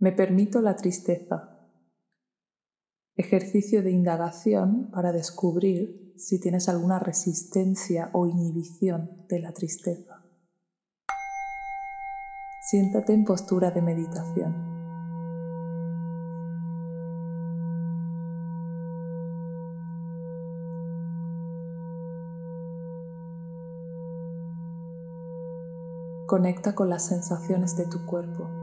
Me permito la tristeza. Ejercicio de indagación para descubrir si tienes alguna resistencia o inhibición de la tristeza. Siéntate en postura de meditación. Conecta con las sensaciones de tu cuerpo.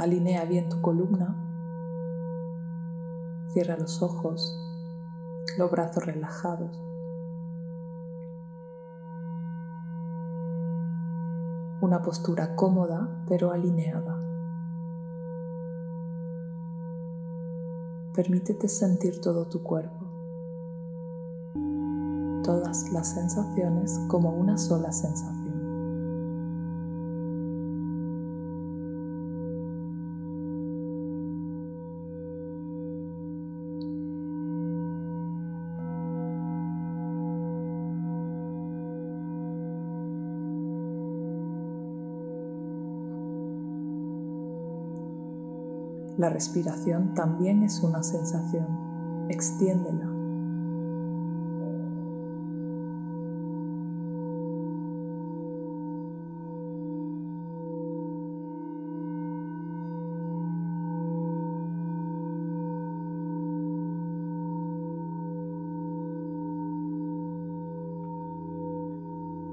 Alinea bien tu columna. Cierra los ojos, los brazos relajados. Una postura cómoda pero alineada. Permítete sentir todo tu cuerpo, todas las sensaciones como una sola sensación. La respiración también es una sensación. Extiéndela.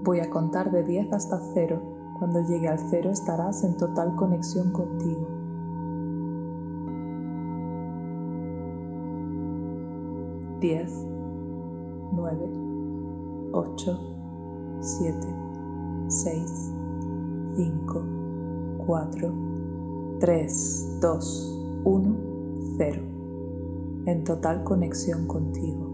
Voy a contar de 10 hasta 0. Cuando llegue al 0 estarás en total conexión contigo. 10, 9, 8, 7, 6, 5, 4, 3, 2, 1, 0. En total conexión contigo.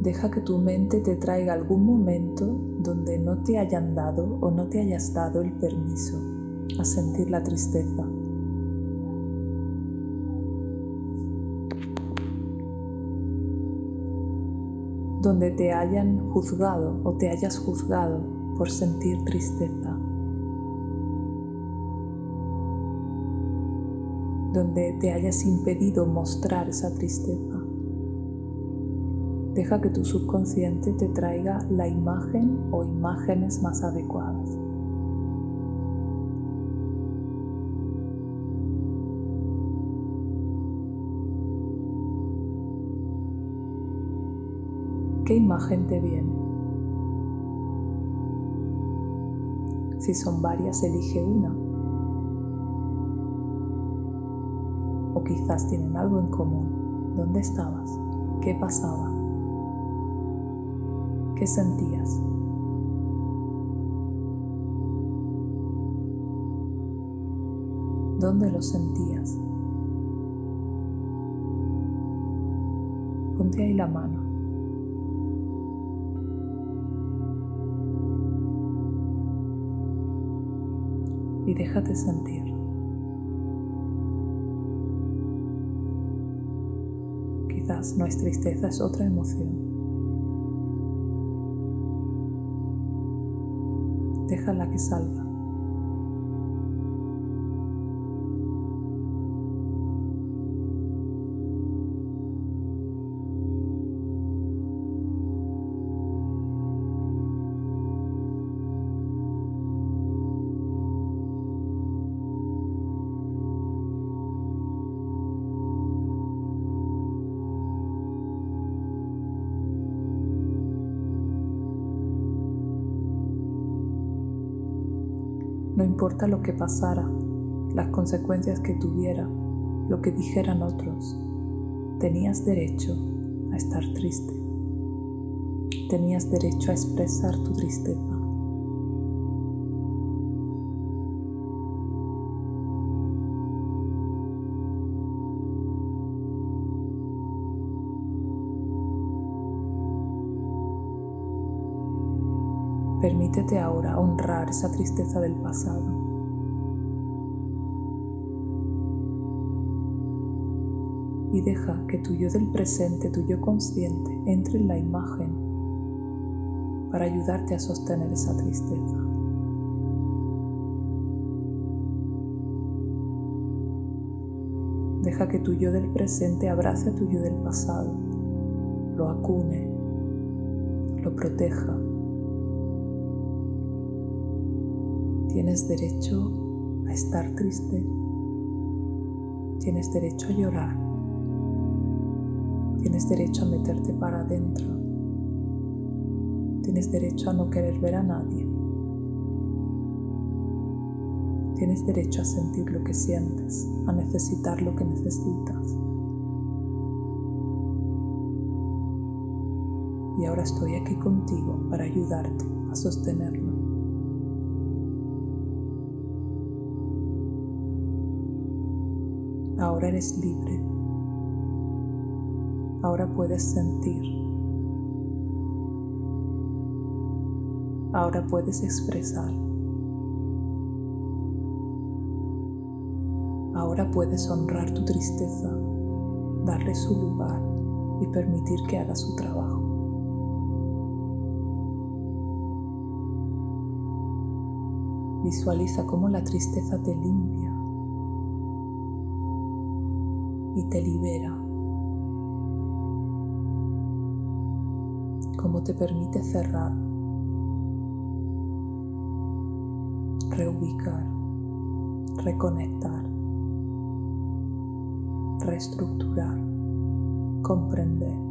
Deja que tu mente te traiga algún momento donde no te hayan dado o no te hayas dado el permiso a sentir la tristeza. Donde te hayan juzgado o te hayas juzgado por sentir tristeza. Donde te hayas impedido mostrar esa tristeza. Deja que tu subconsciente te traiga la imagen o imágenes más adecuadas. ¿Qué imagen te viene? Si son varias, elige una. O quizás tienen algo en común. ¿Dónde estabas? ¿Qué pasaba? ¿Qué sentías? ¿Dónde lo sentías? Ponte ahí la mano. Y déjate sentir. Quizás no es tristeza, es otra emoción. Déjala que salga. No importa lo que pasara, las consecuencias que tuviera, lo que dijeran otros, tenías derecho a estar triste. Tenías derecho a expresar tu tristeza. Permítete ahora honrar esa tristeza del pasado. y deja que tu yo del presente, tu yo consciente, entre en la imagen para ayudarte a sostener esa tristeza. Deja que tu yo del presente abrace a tu yo del pasado, lo acune, lo proteja. Tienes derecho a estar triste, tienes derecho a llorar, Tienes derecho a meterte para adentro. Tienes derecho a no querer ver a nadie. Tienes derecho a sentir lo que sientes, a necesitar lo que necesitas. Y ahora estoy aquí contigo para ayudarte a sostenerlo. Ahora eres libre Ahora puedes sentir. Ahora puedes expresar. Ahora puedes honrar tu tristeza, darle su lugar y permitir que haga su trabajo. Visualiza cómo la tristeza te limpia y te libera cómo te permite cerrar, reubicar, reconectar, reestructurar, comprender.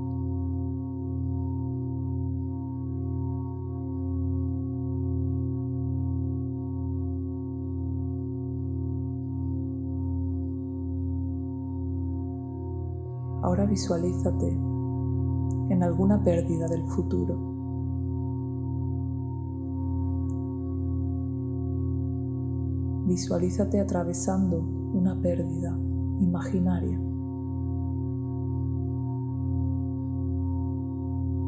Ahora visualízate en alguna pérdida del futuro. Visualízate atravesando una pérdida imaginaria.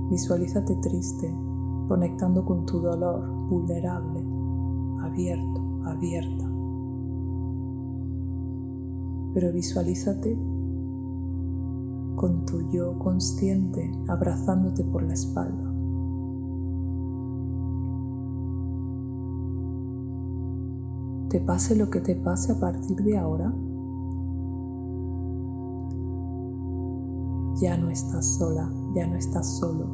Visualízate triste, conectando con tu dolor vulnerable, abierto, abierta. Pero visualízate con tu yo consciente abrazándote por la espalda. Te pase lo que te pase a partir de ahora, ya no estás sola, ya no estás solo.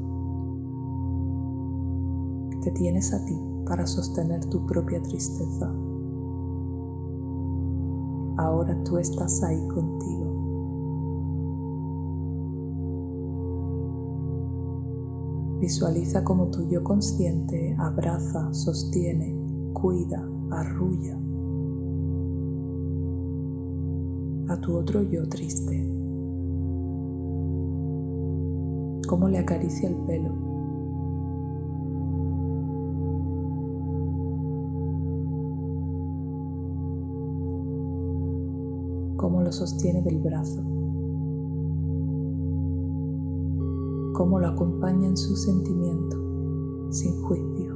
Te tienes a ti para sostener tu propia tristeza. Ahora tú estás ahí contigo. Visualiza como tu yo consciente abraza, sostiene, cuida, arrulla a tu otro yo triste. Cómo le acaricia el pelo. Cómo lo sostiene del brazo. Cómo lo acompaña en su sentimiento, sin juicio,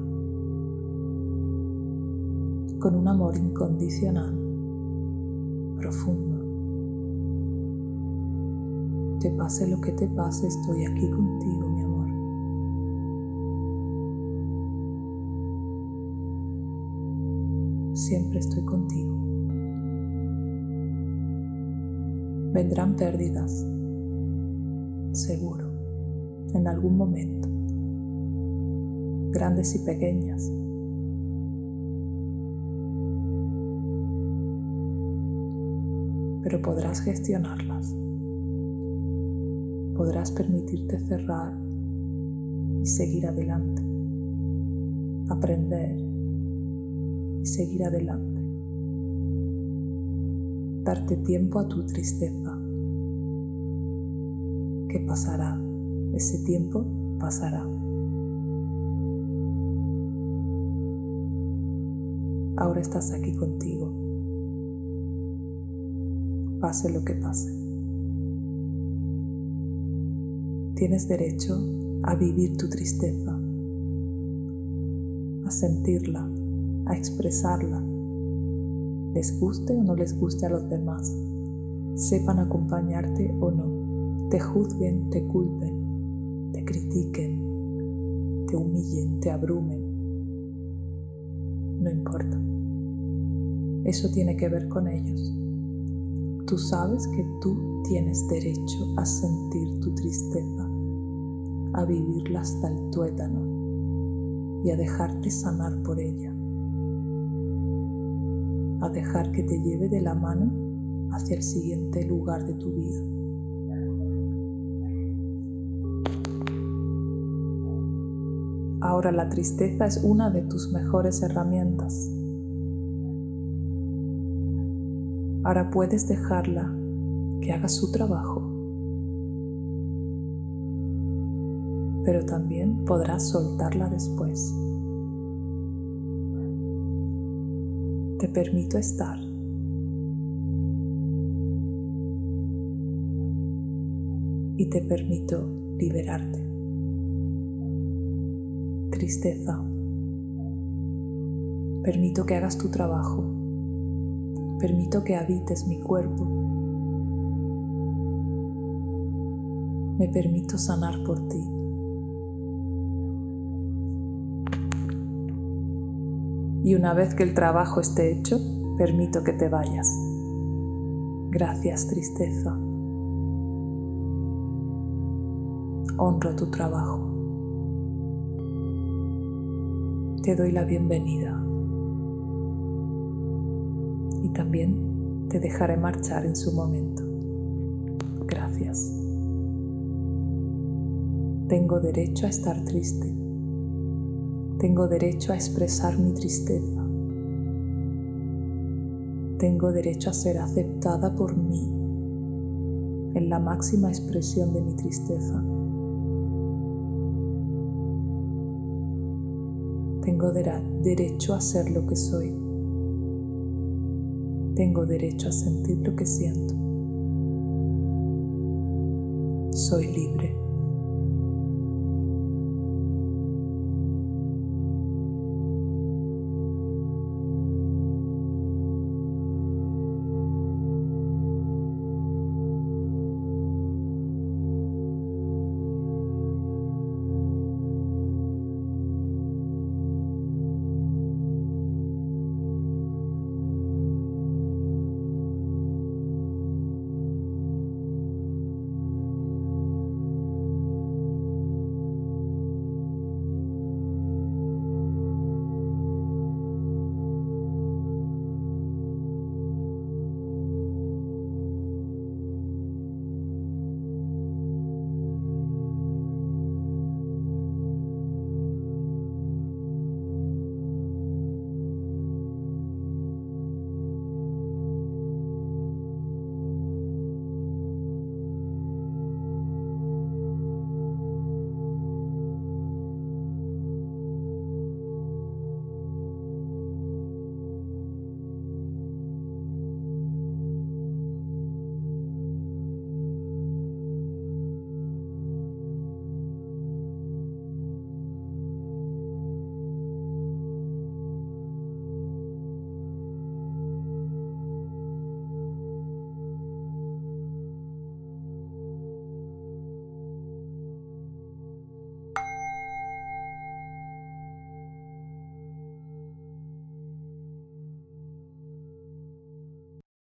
con un amor incondicional, profundo. Te pase lo que te pase, estoy aquí contigo, mi amor. Siempre estoy contigo. Vendrán pérdidas, seguro en algún momento, grandes y pequeñas. Pero podrás gestionarlas. Podrás permitirte cerrar y seguir adelante. Aprender y seguir adelante. Darte tiempo a tu tristeza, que pasará ese tiempo pasará. Ahora estás aquí contigo. Pase lo que pase. Tienes derecho a vivir tu tristeza, a sentirla, a expresarla, les guste o no les guste a los demás, sepan acompañarte o no te juzguen, te culpen, critiquen, te humillen, te abrumen. No importa. Eso tiene que ver con ellos. Tú sabes que tú tienes derecho a sentir tu tristeza, a vivirla hasta el tuétano y a dejarte sanar por ella, a dejar que te lleve de la mano hacia el siguiente lugar de tu vida. Ahora la tristeza es una de tus mejores herramientas. Ahora puedes dejarla que haga su trabajo. Pero también podrás soltarla después. Te permito estar. Y te permito liberarte. Tristeza. Permito que hagas tu trabajo permito que habites mi cuerpo. Me permito sanar por ti. Y una vez que el trabajo esté hecho, permito que te vayas. Gracias, tristeza. Honro tu trabajo. Te doy la bienvenida y también te dejaré marchar en su momento. Gracias. Tengo derecho a estar triste. Tengo derecho a expresar mi tristeza. Tengo derecho a ser aceptada por mí en la máxima expresión de mi tristeza. Tengo derecho a ser lo que soy. Tengo derecho a sentir lo que siento. Soy libre.